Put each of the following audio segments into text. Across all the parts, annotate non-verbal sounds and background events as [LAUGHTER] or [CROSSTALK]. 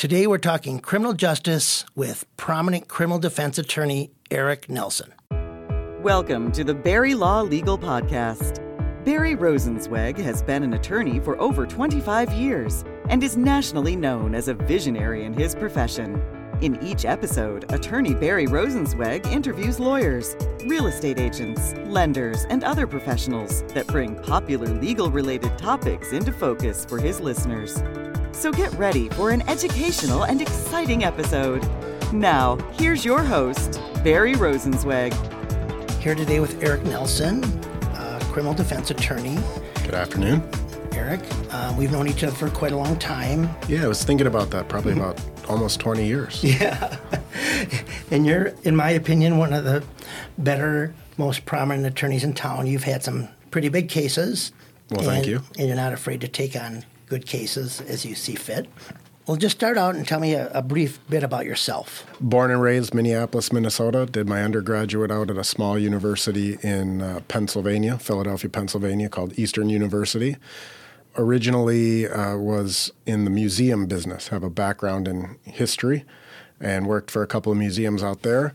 Today we're talking criminal justice with prominent criminal defense attorney Eric Nelson. Welcome to the Barry Law Legal Podcast. Barry Rosenzweig has been an attorney for over 25 years and is nationally known as a visionary in his profession. In each episode, attorney Barry Rosenzweig interviews lawyers, real estate agents, lenders, and other professionals that bring popular legal related topics into focus for his listeners. So get ready for an educational and exciting episode. Now, here's your host, Barry Rosenzweig. Here today with Eric Nelson, uh, criminal defense attorney. Good afternoon. Eric, uh, we've known each other for quite a long time. Yeah, I was thinking about that. Probably about almost 20 years. [LAUGHS] Yeah. and you're, in my opinion, one of the better, most prominent attorneys in town. You've had some pretty big cases. Well, thank you. And you're not afraid to take on good cases as you see fit. Well, just start out and tell me a, a, brief bit about yourself. Born and raised Minneapolis, Minnesota. Did my undergraduate out at a small university in uh, Pennsylvania, Philadelphia, Pennsylvania, called Eastern University. Originally uh, was in the museum business. Have a background in history, and worked for a couple of museums out there.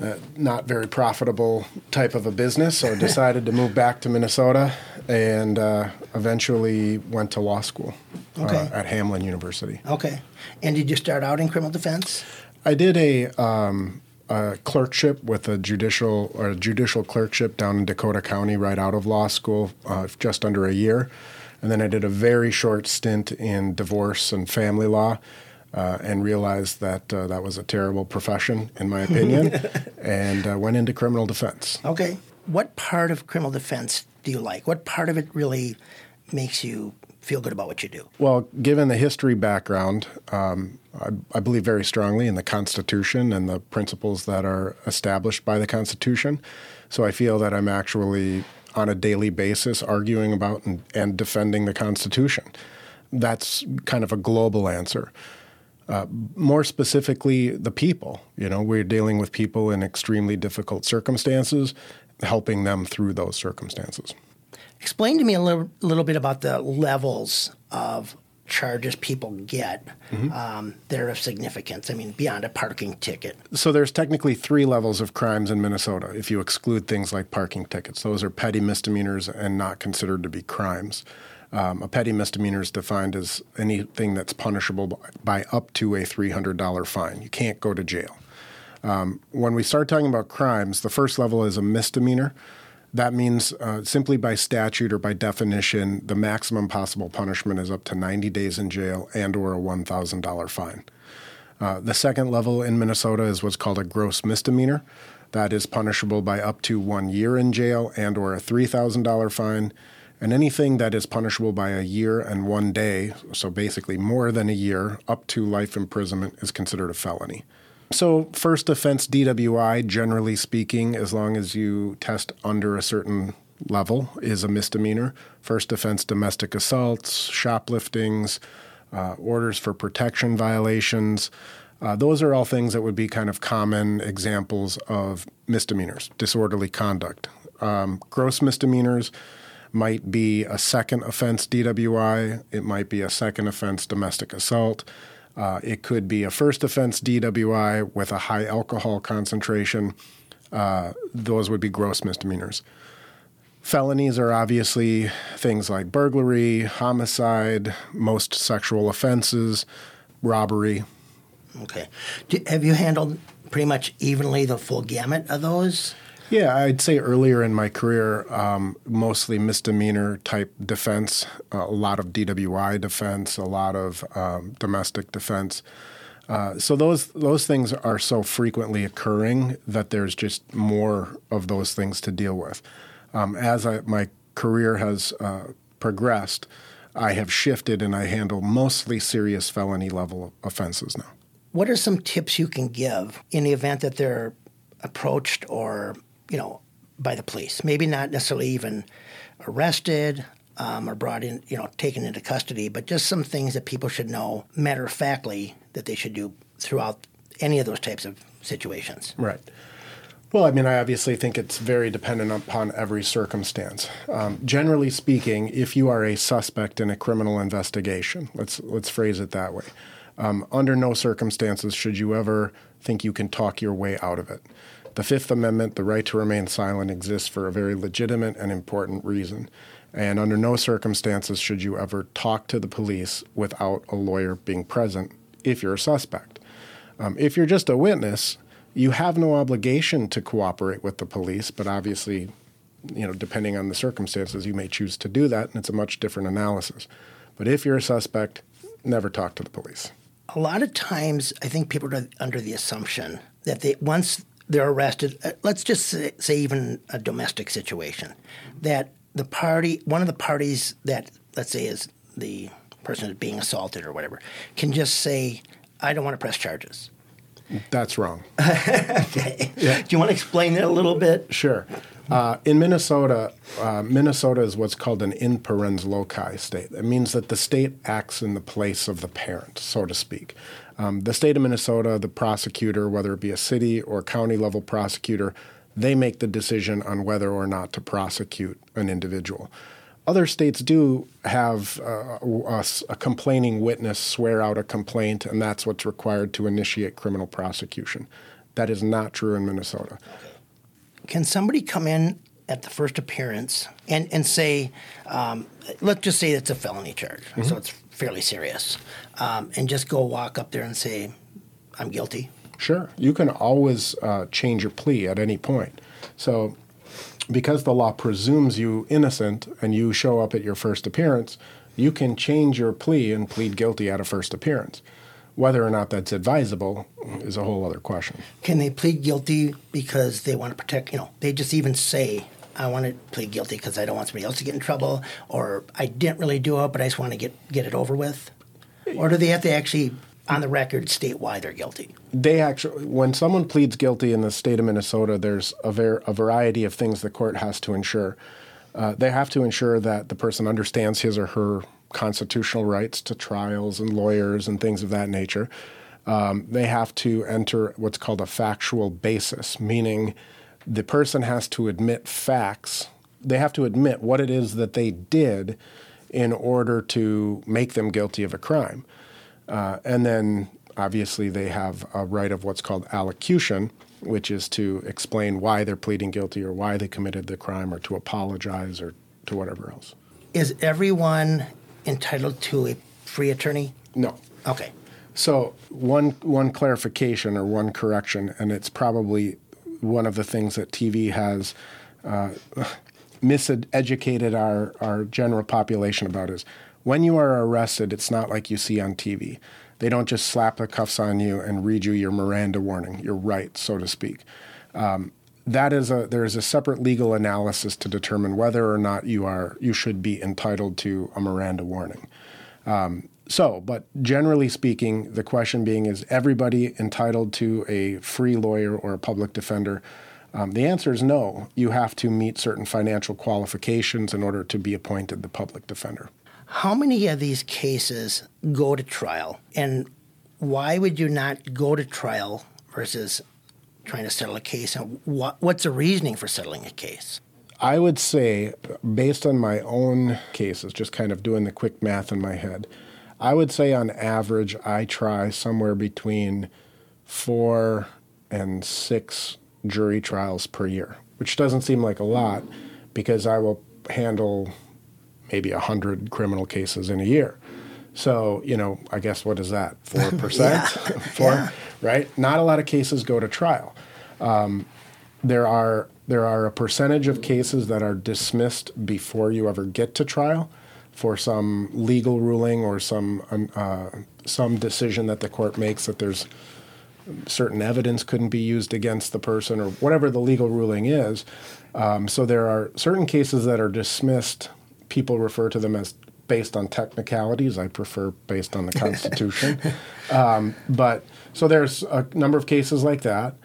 Uh, not very profitable type of a business, so [LAUGHS] decided to move back to Minnesota and uh, eventually went to law school uh, okay. uh, at Hamline University. Okay. And did you start out in criminal defense? I did a, um, a clerkship with a judicial or a judicial clerkship down in Dakota County right out of law school, uh, just under a year, and then I did a very short stint in divorce and family law uh, and realized that uh, that was a terrible profession, in my opinion, [LAUGHS] and uh, went into criminal defense. Okay. What part of criminal defense do you like? What part of it really makes you feel good about what you do? Well, given the history background, um, I, I, believe very strongly in the Constitution and the principles that are established by the Constitution. So I feel that I'm actually on a daily basis arguing about and, and defending the Constitution. That's kind of a global answer. Uh, more specifically, the people. You know, we're dealing with people in extremely difficult circumstances, helping them through those circumstances. Explain to me a little, little bit about the levels of charges people get mm-hmm. um, that are of significance. I mean, beyond a parking ticket. So there's technically three levels of crimes in Minnesota. If you exclude things like parking tickets, those are petty misdemeanors and not considered to be crimes. Um, a petty misdemeanor is defined as anything that's punishable by up to a $300 fine. You can't go to jail. Um, when we start talking about crimes, the first level is a misdemeanor. That means uh, simply by statute or by definition, the maximum possible punishment is up to 90 days in jail and or a $1,000 fine. Uh, the second level in Minnesota is what's called a gross misdemeanor. That is punishable by up to one year in jail and or a $3,000 fine. And anything that is punishable by a year and one day, so basically more than a year, up to life imprisonment, is considered a felony. So, first offense DWI, generally speaking, as long as you test under a certain level, is a misdemeanor. First offense domestic assaults, shopliftings, uh, orders for protection violations. Uh, those are all things that would be kind of common examples of misdemeanors, disorderly conduct. Um, gross misdemeanors might be a second offense DWI, it might be a second offense domestic assault. Uh, it could be a first offense DWI with a high alcohol concentration. Uh, those would be gross misdemeanors. Felonies are obviously things like burglary, homicide, most sexual offenses, robbery. Okay. Do, have you handled pretty much evenly the full gamut of those? Yeah, I'd say earlier in my career, um, mostly misdemeanor type defense, uh, a lot of DWI defense, a lot of um, domestic defense. Uh, so those those things are so frequently occurring that there's just more of those things to deal with. Um, as I, my career has uh, progressed, I have shifted and I handle mostly serious felony level offenses now. What are some tips you can give in the event that they're approached or you know, by the police. Maybe not necessarily even arrested um, or brought in, you know, taken into custody, but just some things that people should know matter of factly that they should do throughout any of those types of situations. Right. Well, I mean, I obviously think it's very dependent upon every circumstance. Um, generally speaking, if you are a suspect in a criminal investigation, let's let's phrase it that way, Um, under no circumstances should you ever think you can talk your way out of it. The Fifth Amendment, the right to remain silent, exists for a very legitimate and important reason. And under no circumstances should you ever talk to the police without a lawyer being present if you're a suspect. Um, if you're just a witness, you have no obligation to cooperate with the police, but obviously, you know, depending on the circumstances, you may choose to do that, and it's a much different analysis. But if you're a suspect, never talk to the police. A lot of times, I think people are under the assumption that they once they're arrested, uh, let's just say, say even a domestic situation, that the party, one of the parties that let's say is the person is being assaulted or whatever, can just say, "I don't want to press charges." That's wrong. [LAUGHS] okay. Yeah. Do you want to explain that a little bit? Sure. Uh, in Minnesota, uh, Minnesota is what's called an in parens loci state. It means that the state acts in the place of the parent, so to speak. Um, the state of Minnesota, the prosecutor, whether it be a city or county level prosecutor, they make the decision on whether or not to prosecute an individual. Other states do have uh, a, a, complaining witness swear out a complaint, and that's what's required to initiate criminal prosecution. That is not true in Minnesota. Can somebody come in at the first appearance and, and say, um, let's just say it's a felony charge, mm-hmm. so it's fairly serious, um, and just go walk up there and say, I'm guilty? Sure. You can always uh, change your plea at any point. So because the law presumes you innocent and you show up at your first appearance, you can change your plea and plead guilty at a first appearance. Whether or not that's advisable is a whole other question. Can they plead guilty because they want to protect, you know, they just even say, I want to plead guilty because I don't want somebody else to get in trouble, or I didn't really do it, but I just want to get, get it over with? Or do they have to actually on the record state why they're guilty. They actually, when someone pleads guilty in the state of Minnesota, there's a, ver- a variety of things the court has to ensure. Uh, they have to ensure that the person understands his or her constitutional rights to trials and lawyers and things of that nature. Um, they have to enter what's called a factual basis, meaning the person has to admit facts. They have to admit what it is that they did in order to make them guilty of a crime. Uh, and then obviously they have a right of what's called allocution, which is to explain why they're pleading guilty or why they committed the crime or to apologize or to whatever else. Is everyone entitled to a free attorney? No. Okay. So one one clarification or one correction, and it's probably one of the things that TV has uh, miseducated our our general population about is when you are arrested, it's not like you see on TV. They don't just slap the cuffs on you and read you your Miranda warning, your right, so to speak. Um, that is a there is a separate legal analysis to determine whether or not you are you should be entitled to a Miranda warning. Um, so, but generally speaking, the question being is everybody entitled to a free lawyer or a public defender? Um, the answer is no. You have to meet certain financial qualifications in order to be appointed the public defender. How many of these cases go to trial? And why would you not go to trial versus trying to settle a case? And what, what's the reasoning for settling a case? I would say, based on my own cases, just kind of doing the quick math in my head, I would say on average, I try somewhere between four and six jury trials per year, which doesn't seem like a lot because I will handle maybe 100 criminal cases in a year. So, you know, I guess what is that? [LAUGHS] 4%? yeah. [LAUGHS] Four, yeah. right? Not a lot of cases go to trial. Um, there are there are a percentage of cases that are dismissed before you ever get to trial for some legal ruling or some uh, some decision that the court makes that there's certain evidence couldn't be used against the person or whatever the legal ruling is. Um, so there are certain cases that are dismissed people refer to them as based on technicalities. I prefer based on the [LAUGHS] Constitution. um, but so there's a number of cases like that.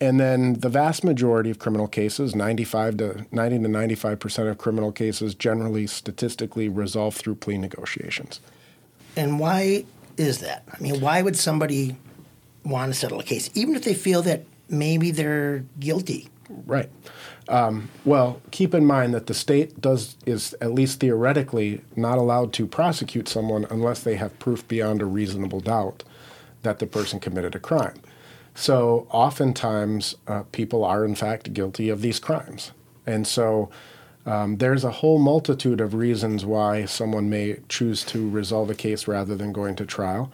And then the vast majority of criminal cases, 95 to 90 to 95 percent of criminal cases, generally statistically resolve through plea negotiations. And why is that? I mean, why would somebody want to settle a case, even if they feel that maybe they're guilty? Right. Um, well, keep in mind that the state does is at least theoretically not allowed to prosecute someone unless they have proof beyond a reasonable doubt that the person committed a crime. So oftentimes uh, people are in fact guilty of these crimes, and so um, there's a whole multitude of reasons why someone may choose to resolve a case rather than going to trial.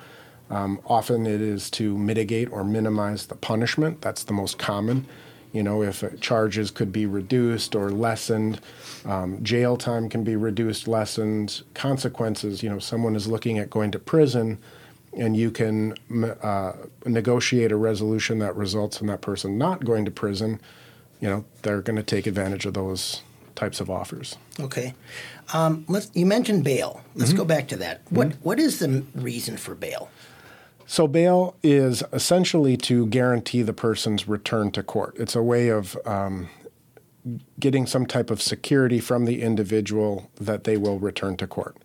Um, often it is to mitigate or minimize the punishment. That's the most common. You know, if charges could be reduced or lessened, um, jail time can be reduced, lessened, consequences. You know, someone is looking at going to prison, and you can uh, negotiate a resolution that results in that person not going to prison. You know, they're going to take advantage of those types of offers. Okay. Um, you mentioned bail. Let's mm-hmm. go back to that. What mm-hmm. What is the reason for bail? So, bail is essentially to guarantee the person's return to court. It's a way of um, getting some type of security from the individual that they will return to court.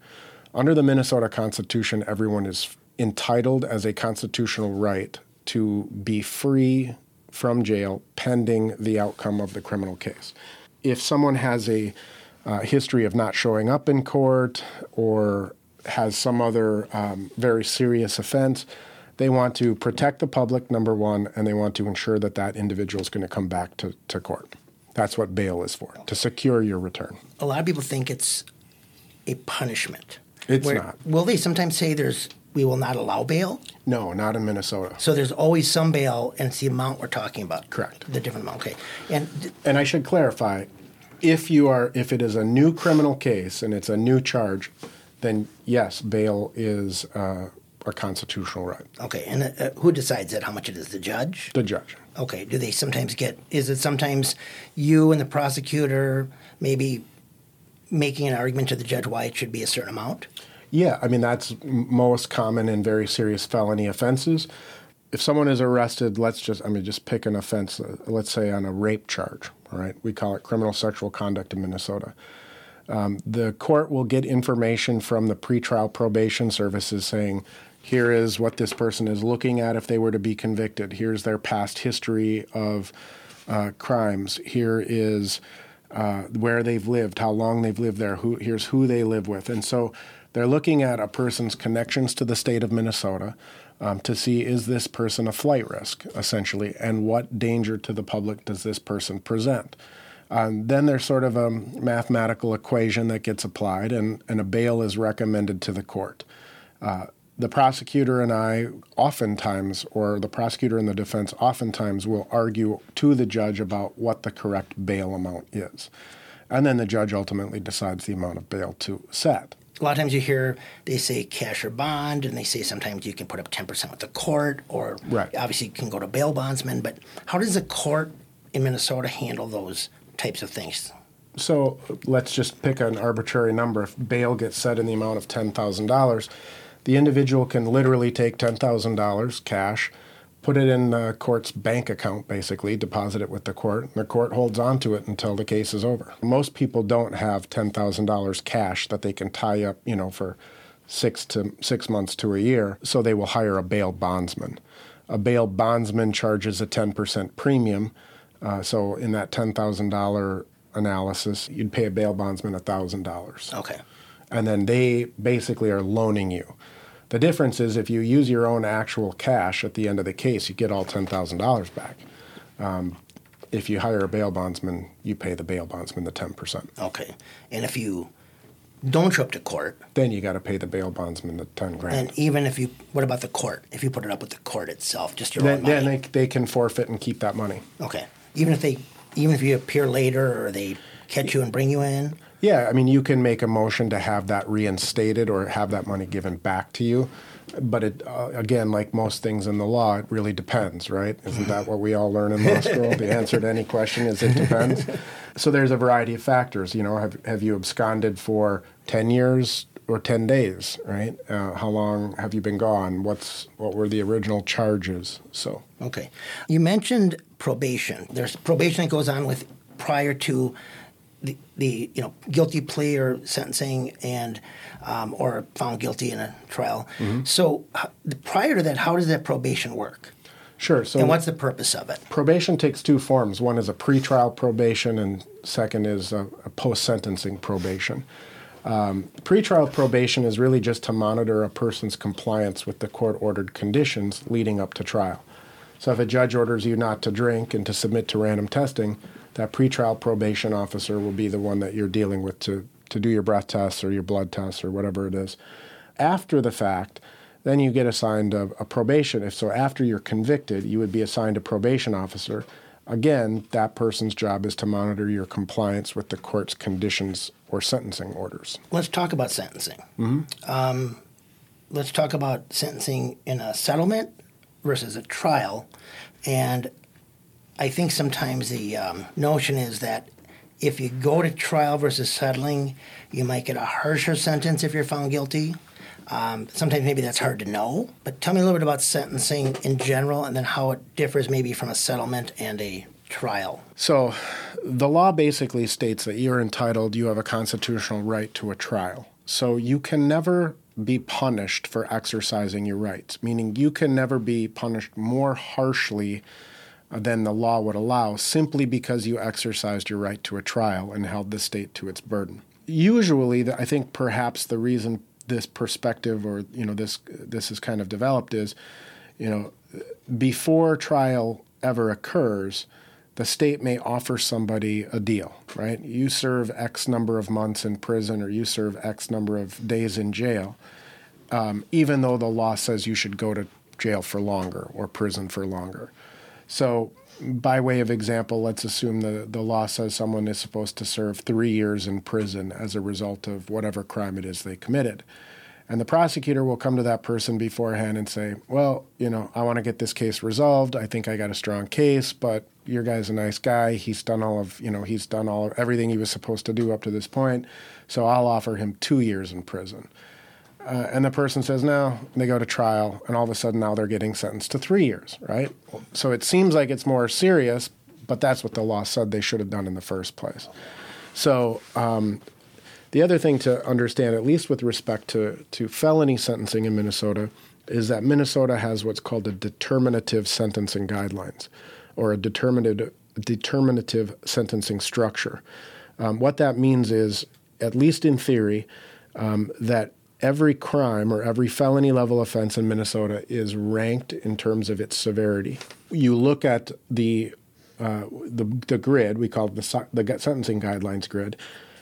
Under the Minnesota Constitution, everyone is entitled as a constitutional right to be free from jail pending the outcome of the criminal case. If someone has a uh, history of not showing up in court or has some other um, very serious offense, they want to protect the public, number one, and they want to ensure that that individual is going to come back to, to court. That's what bail is for, to secure your return. A lot of people think it's a punishment. It's Where, not. Will they sometimes say there's we will not allow bail? No, not in Minnesota. So there's always some bail, and it's the amount we're talking about. Correct. The different amount. Okay. And and I should clarify, if you are if it is a new criminal case and it's a new charge, then yes, bail is uh, a constitutional right. Okay, and uh, who decides that? How much it is? The judge? The judge. Okay. Do they sometimes get? Is it sometimes you and the prosecutor maybe making an argument to the judge why it should be a certain amount? Yeah, I mean that's most common in very serious felony offenses. If someone is arrested, let's just I mean just pick an offense. Uh, let's say on a rape charge. All right, we call it criminal sexual conduct in Minnesota. Um, the court will get information from the pretrial probation services saying here is what this person is looking at if they were to be convicted. Here's their past history of uh, crimes. Here is uh, where they've lived, how long they've lived there. Who, here's who they live with. And so they're looking at a person's connections to the state of Minnesota um, to see is this person a flight risk, essentially, and what danger to the public does this person present. Um, then there's sort of a mathematical equation that gets applied, and, and a bail is recommended to the court. Uh, the prosecutor and I oftentimes, or the prosecutor and the defense oftentimes, will argue to the judge about what the correct bail amount is. And then the judge ultimately decides the amount of bail to set. A lot of times you hear they say cash or bond, and they say sometimes you can put up 10% with the court, or right. obviously you can go to bail bondsman. But how does the court in Minnesota handle those types of things? So let's just pick an arbitrary number. If bail gets set in the amount of $10,000, the individual can literally take $10,000 cash, put it in the court's bank account, basically, deposit it with the court, and the court holds on to it until the case is over. Most people don't have $10,000 cash that they can tie up, you know, for six to six months to a year, so they will hire a bail bondsman. A bail bondsman charges a 10% premium. Uh, so in that $10,000 analysis, you'd pay a bail bondsman $1,000. Okay and then they basically are loaning you. The difference is if you use your own actual cash at the end of the case, you get all $10,000 back. Um, if you hire a bail bondsman, you pay the bail bondsman the 10%. Okay. And if you don't show up to court, then you got to pay the bail bondsman the 10 grand. And even if you, what about the court? If you put it up with the court itself, just your then, own money? Then they, they can forfeit and keep that money. Okay. Even if they, even if you appear later or they catch you and bring you in? Yeah, I mean, you can make a motion to have that reinstated or have that money given back to you. But it, uh, again, like most things in the law, it really depends, right? Isn't that what we all learn in law [LAUGHS] school? the answer to any question is it depends. So there's a variety of factors. You know, have, have you absconded for 10 years or 10 days, right? Uh, how long have you been gone? What's what were the original charges? So okay, you mentioned probation. There's probation that goes on with prior to the, the you know guilty plea or sentencing and um, or found guilty in a trial. Mm-hmm. So prior to that, how does that probation work? Sure. So and what's the purpose of it? Probation takes two forms. One is a pretrial probation, and second is a, a post sentencing probation. Um, pretrial probation is really just to monitor a person's compliance with the court ordered conditions leading up to trial. So if a judge orders you not to drink and to submit to random testing, that pretrial probation officer will be the one that you're dealing with to, to do your breath tests or your blood tests or whatever it is. After the fact, then you get assigned a, a probation. If so, after you're convicted, you would be assigned a probation officer. Again, that person's job is to monitor your compliance with the court's conditions or sentencing orders. Let's talk about sentencing. Um, let's talk about sentencing in a settlement versus a trial. And I think sometimes the um, notion is that if you go to trial versus settling, you might get a harsher sentence if you're found guilty. Um, sometimes maybe that's hard to know. But tell me a little bit about sentencing in general and then how it differs maybe from a settlement and a trial. So, the law basically states that you're entitled, you have a constitutional right to a trial. So, you can never be punished for exercising your rights, meaning you can never be punished more harshly than the law would allow simply because you exercised your right to a trial and held the state to its burden. Usually, I think perhaps the reason this perspective or you know this this is kind of developed is you know before trial ever occurs the state may offer somebody a deal right you serve x number of months in prison or you serve x number of days in jail um, even though the law says you should go to jail for longer or prison for longer so by way of example, let's assume the, the law says someone is supposed to serve three years in prison as a result of whatever crime it is they committed. And the prosecutor will come to that person beforehand and say, Well, you know, I want to get this case resolved. I think I got a strong case, but your guy's a nice guy. He's done all of, you know, he's done all of everything he was supposed to do up to this point. So I'll offer him two years in prison. Uh, and the person says no, they go to trial, and all of a sudden now they're getting sentenced to three years, right? So it seems like it's more serious, but that's what the law said they should have done in the first place. So um, the other thing to understand, at least with respect to, to felony sentencing in Minnesota, is that Minnesota has what's called a determinative sentencing guidelines or a determinative, determinative sentencing structure. Um, what that means is, at least in theory, um, that every crime or every felony level offense in Minnesota is ranked in terms of its severity. You look at the uh, the, the grid, we call it the, the sentencing guidelines grid,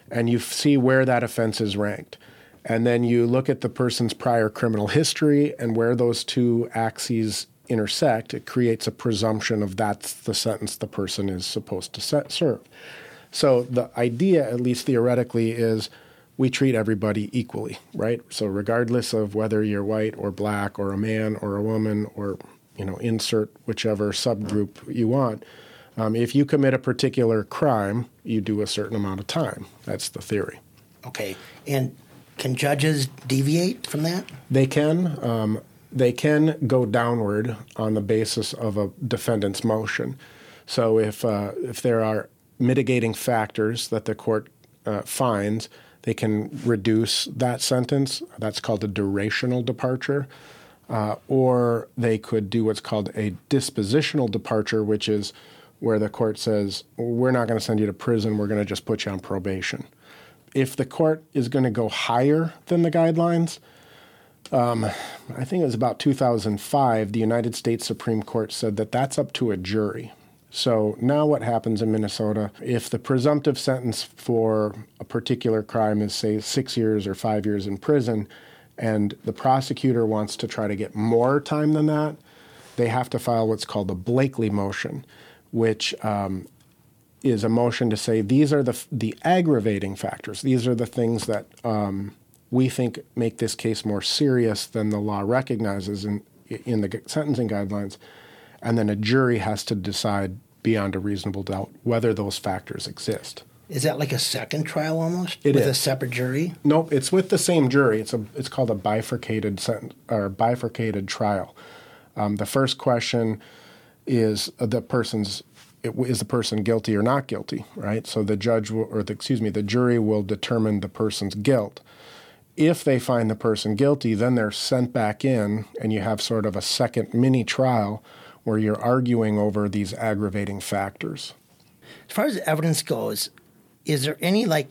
and you see where that offense is ranked. And then you look at the person's prior criminal history and where those two axes intersect, it creates a presumption of that's the sentence the person is supposed to set, serve. So the idea, at least theoretically, is we treat everybody equally, right? So regardless of whether you're white or black or a man or a woman or you know insert whichever subgroup you want, um, if you commit a particular crime, you do a certain amount of time. That's the theory. Okay, and can judges deviate from that? They can. Um, they can go downward on the basis of a defendant's motion. So if uh, if there are mitigating factors that the court uh, finds they can reduce that sentence. That's called a durational departure. Uh, or they could do what's called a dispositional departure, which is where the court says, We're not going to send you to prison, we're going to just put you on probation. If the court is going to go higher than the guidelines, um, I think it was about 2005, the United States Supreme Court said that that's up to a jury. So now what happens in Minnesota if the presumptive sentence for a particular crime is, say, six years or five years in prison, and the prosecutor wants to try to get more time than that, they have to file what's called a Blakely motion, which um, is a motion to say these are the, the aggravating factors. These are the things that um, we think make this case more serious than the law recognizes in, in the sentencing guidelines and then a jury has to decide beyond a reasonable doubt whether those factors exist. Is that like a second trial almost? It with is. a separate jury? Nope, it's with the same jury. It's a it's called a bifurcated sentence or bifurcated trial. Um, the first question is the person's is the person guilty or not guilty, right? So the judge will, or the, excuse me, the jury will determine the person's guilt. If they find the person guilty, then they're sent back in, and you have sort of a second mini trial where you're arguing over these aggravating factors. As far as evidence goes, is there any like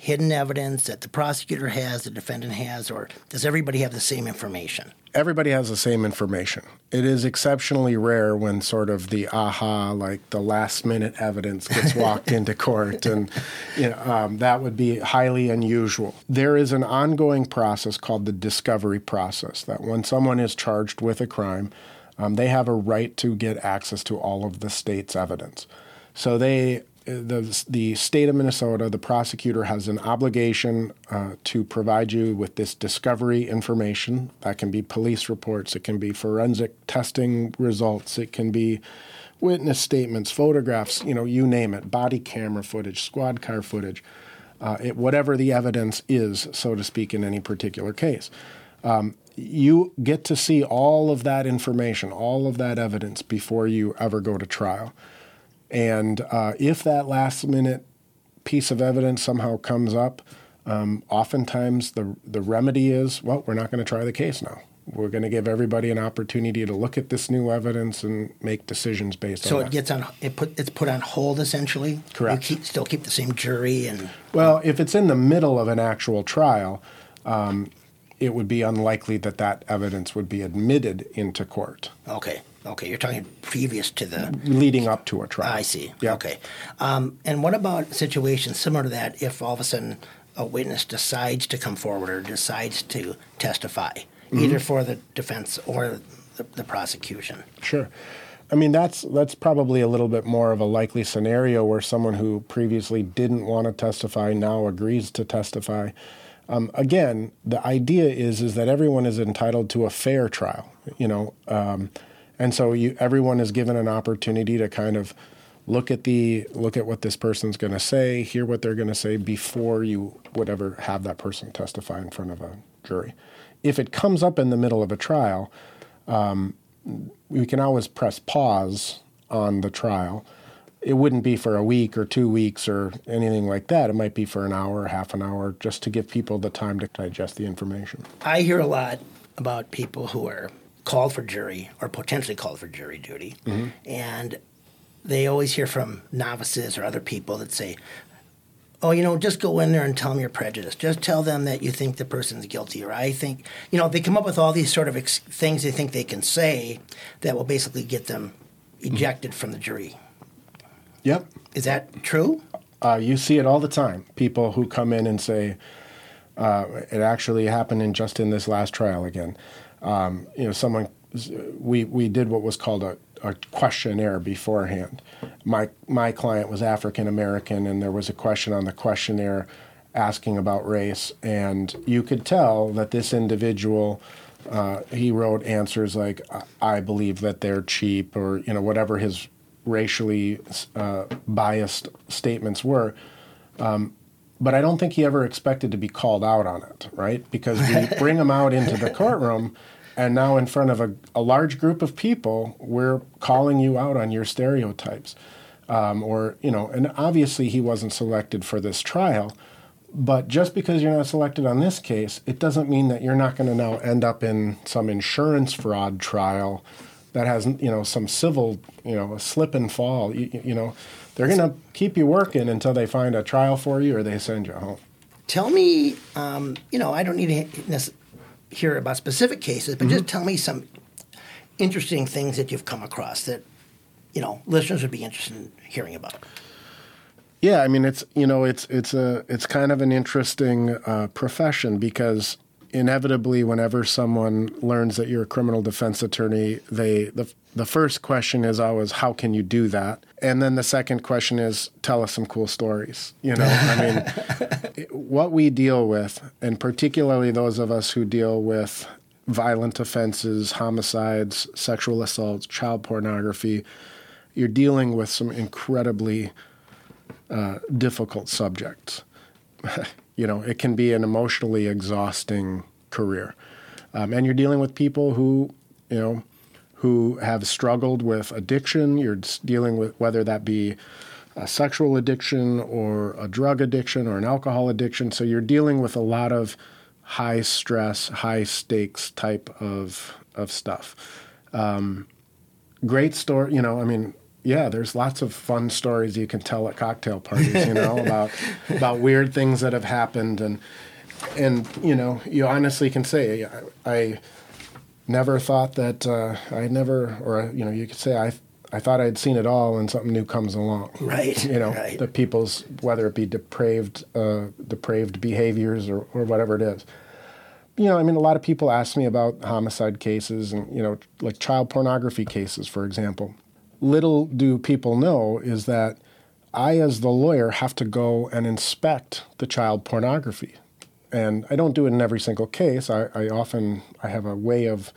hidden evidence that the prosecutor has, the defendant has, or does everybody have the same information? Everybody has the same information. It is exceptionally rare when sort of the aha, like the last minute evidence gets walked [LAUGHS] into court, and you know, um, that would be highly unusual. There is an ongoing process called the discovery process that when someone is charged with a crime, um, they have a right to get access to all of the state's evidence. So they the, the state of Minnesota, the prosecutor has an obligation uh, to provide you with this discovery information. That can be police reports, it can be forensic testing results, it can be witness statements, photographs, you know, you name it, body camera footage, squad car footage, uh, it, whatever the evidence is, so to speak, in any particular case. Um, you get to see all of that information, all of that evidence before you ever go to trial. And uh, if that last minute piece of evidence somehow comes up, um, oftentimes the the remedy is, well, we're not going to try the case now. We're going to give everybody an opportunity to look at this new evidence and make decisions based so on. So it gets on it put it's put on hold essentially. Correct. You keep, still keep the same jury and. Well, if it's in the middle of an actual trial, um, it would be unlikely that that evidence would be admitted into court. Okay. Okay, you're talking previous to the leading up to a trial. I see. Yeah. Okay, um, and what about situations similar to that? If all of a sudden a witness decides to come forward or decides to testify, mm-hmm. either for the defense or the, the prosecution. Sure. I mean that's that's probably a little bit more of a likely scenario where someone who previously didn't want to testify now agrees to testify. Um, again, the idea is is that everyone is entitled to a fair trial. You know, um, and so you, everyone is given an opportunity to kind of look at the look at what this person's going to say, hear what they're going to say before you would ever have that person testify in front of a jury. If it comes up in the middle of a trial, um, we can always press pause on the trial. It wouldn't be for a week or two weeks or anything like that. It might be for an hour, half an hour, just to give people the time to digest the information. I hear a lot about people who are called for jury or potentially called for jury duty. Mm-hmm. And they always hear from novices or other people that say, oh, you know, just go in there and tell them you're prejudiced. Just tell them that you think the person's guilty. Or I think, you know, they come up with all these sort of ex- things they think they can say that will basically get them ejected mm-hmm. from the jury. Yep. Is that true? Uh, you see it all the time. People who come in and say, uh, it actually happened in just in this last trial again um, you know, someone we we did what was called a, a questionnaire beforehand. My my client was African American, and there was a question on the questionnaire asking about race, and you could tell that this individual. Uh, he wrote answers like "I believe that they're cheap" or you know whatever his racially uh, biased statements were. Um, but I don't think he ever expected to be called out on it, right? Because we [LAUGHS] bring him out into the courtroom, and now in front of a, a large group of people, we're calling you out on your stereotypes. Um, or, you know, and obviously he wasn't selected for this trial, but just because you're not selected on this case, it doesn't mean that you're not going to now end up in some insurance fraud trial that has, you know, some civil, you know, a slip and fall. You, you know, they're going to keep you working until they find a trial for you or they send you home. Tell me, um, you know, I don't need to hear about specific cases, but mm-hmm. just tell me some interesting things that you've come across that, you know, listeners would be interested in hearing about. Yeah, I mean it's you know it's it's a it's kind of an interesting uh, profession because inevitably, whenever someone learns that you're a criminal defense attorney, they the the first question is always, "How can you do that?" And then the second question is, "Tell us some cool stories." You know, I mean, [LAUGHS] what we deal with, and particularly those of us who deal with violent offenses, homicides, sexual assaults, child pornography, you're dealing with some incredibly uh, difficult subjects. [LAUGHS] you know, it can be an emotionally exhausting career. Um, and you're dealing with people who, you know, who have struggled with addiction. You're dealing with whether that be a sexual addiction or a drug addiction or an alcohol addiction. So you're dealing with a lot of high stress, high stakes type of of stuff. Um, great story. You know, I mean, yeah, there's lots of fun stories you can tell at cocktail parties. You know, [LAUGHS] about about weird things that have happened, and and you know, you honestly can say I, I never thought that uh, I never, or you know, you could say I I thought I'd seen it all, and something new comes along. Right. You know, right. the people's whether it be depraved, uh, depraved behaviors or, or whatever it is. You know, I mean, a lot of people ask me about homicide cases and you know, like child pornography cases, for example. Little do people know is that I, as the lawyer, have to go and inspect the child pornography, and I don't do it in every single case. I, I often I have a way of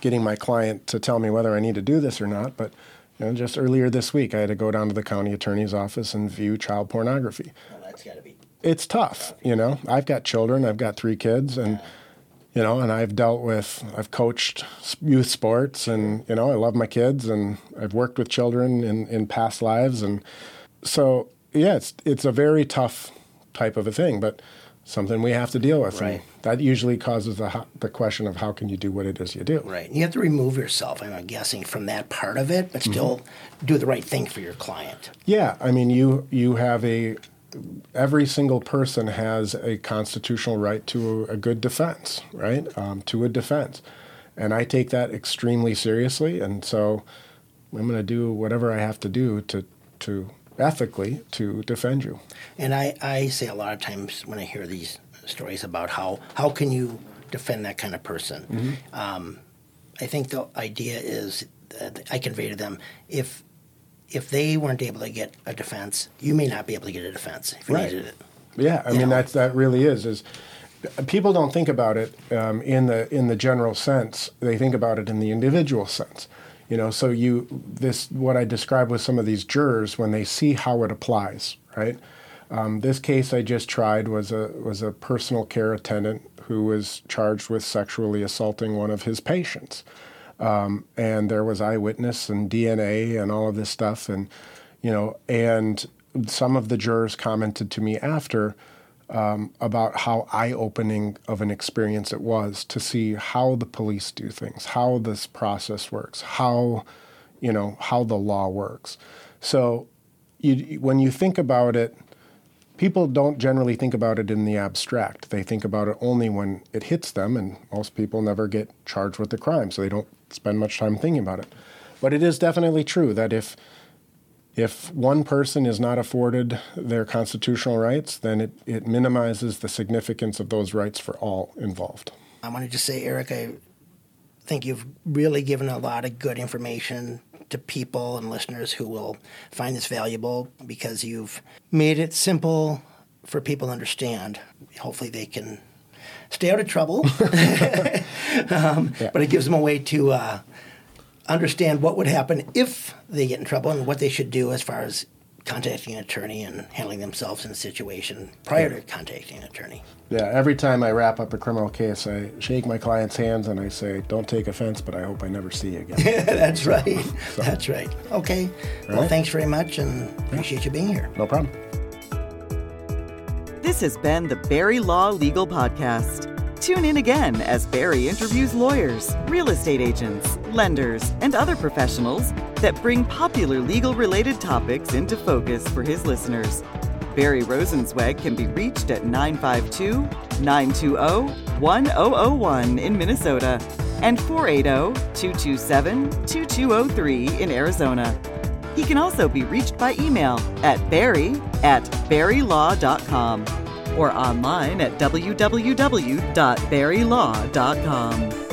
getting my client to tell me whether I need to do this or not, but you know, just earlier this week, I had to go down to the county attorney's office and view child pornography. Well, that's got to be. It's tough, you know. I've got children. I've got three kids, and you know, and I've dealt with. I've coached youth sports, and you know, I love my kids, and I've worked with children in in past lives, and so yeah, it's it's a very tough type of a thing, but something we have to deal with. Right. And that usually causes the the question of how can you do what it is you do. Right. You have to remove yourself, I'm guessing, from that part of it, but mm-hmm. still do the right thing for your client. Yeah, I mean, you you have a every single person has a constitutional right to a, a good defense, right? Um, to a defense, and I take that extremely seriously, and so I'm going to do whatever I have to do to to ethically to defend you. And I, I say a lot of times when I hear these stories about how how can you defend that kind of person, um, I think the idea is that I convey to them if if they weren't able to get a defense, you may not be able to get a defense if you Right. needed it. Yeah, I You mean know? that's that really is is people don't think about it um, in the in the general sense. They think about it in the individual sense. You know, so you this what I described with some of these jurors when they see how it applies, right? Um, this case I just tried was a was a personal care attendant who was charged with sexually assaulting one of his patients, um, and there was eyewitness and DNA and all of this stuff, and you know, and some of the jurors commented to me after um, about how eye-opening of an experience it was to see how the police do things, how this process works, how you know how the law works. So, you, when you think about it, people don't generally think about it in the abstract. They think about it only when it hits them, and most people never get charged with the crime, so they don't spend much time thinking about it. But it is definitely true that if if one person is not afforded their constitutional rights, then it, it minimizes the significance of those rights for all involved. I want to say, Eric, I think you've really given a lot of good information to people and listeners who will find this valuable because you've made it simple for people to understand. Hopefully, they can stay out of trouble, [LAUGHS] [LAUGHS] um, but it gives them a way to uh, understand what would happen if they get in trouble and what they should do as far as contacting an attorney and handling themselves in a situation prior to contacting an attorney. Yeah, every time I wrap up a criminal case, I shake my client's hands and I say, Don't take offense, but I hope I never see you again. [LAUGHS] That's right. [LAUGHS] That's right. Okay. Well, right. thanks very much and appreciate you being here. no problem. This has been the Barry Law Legal Podcast. Tune in again as Barry interviews lawyers, real estate agents, lenders, and other professionals that bring popular legal related topics into focus for his listeners. Barry Rosenzweig can be reached at 952 920 1001 in Minnesota and 480 227 2203 in Arizona. He can also be reached by email at barry at barrylaw.com or online at www.barrylaw.com.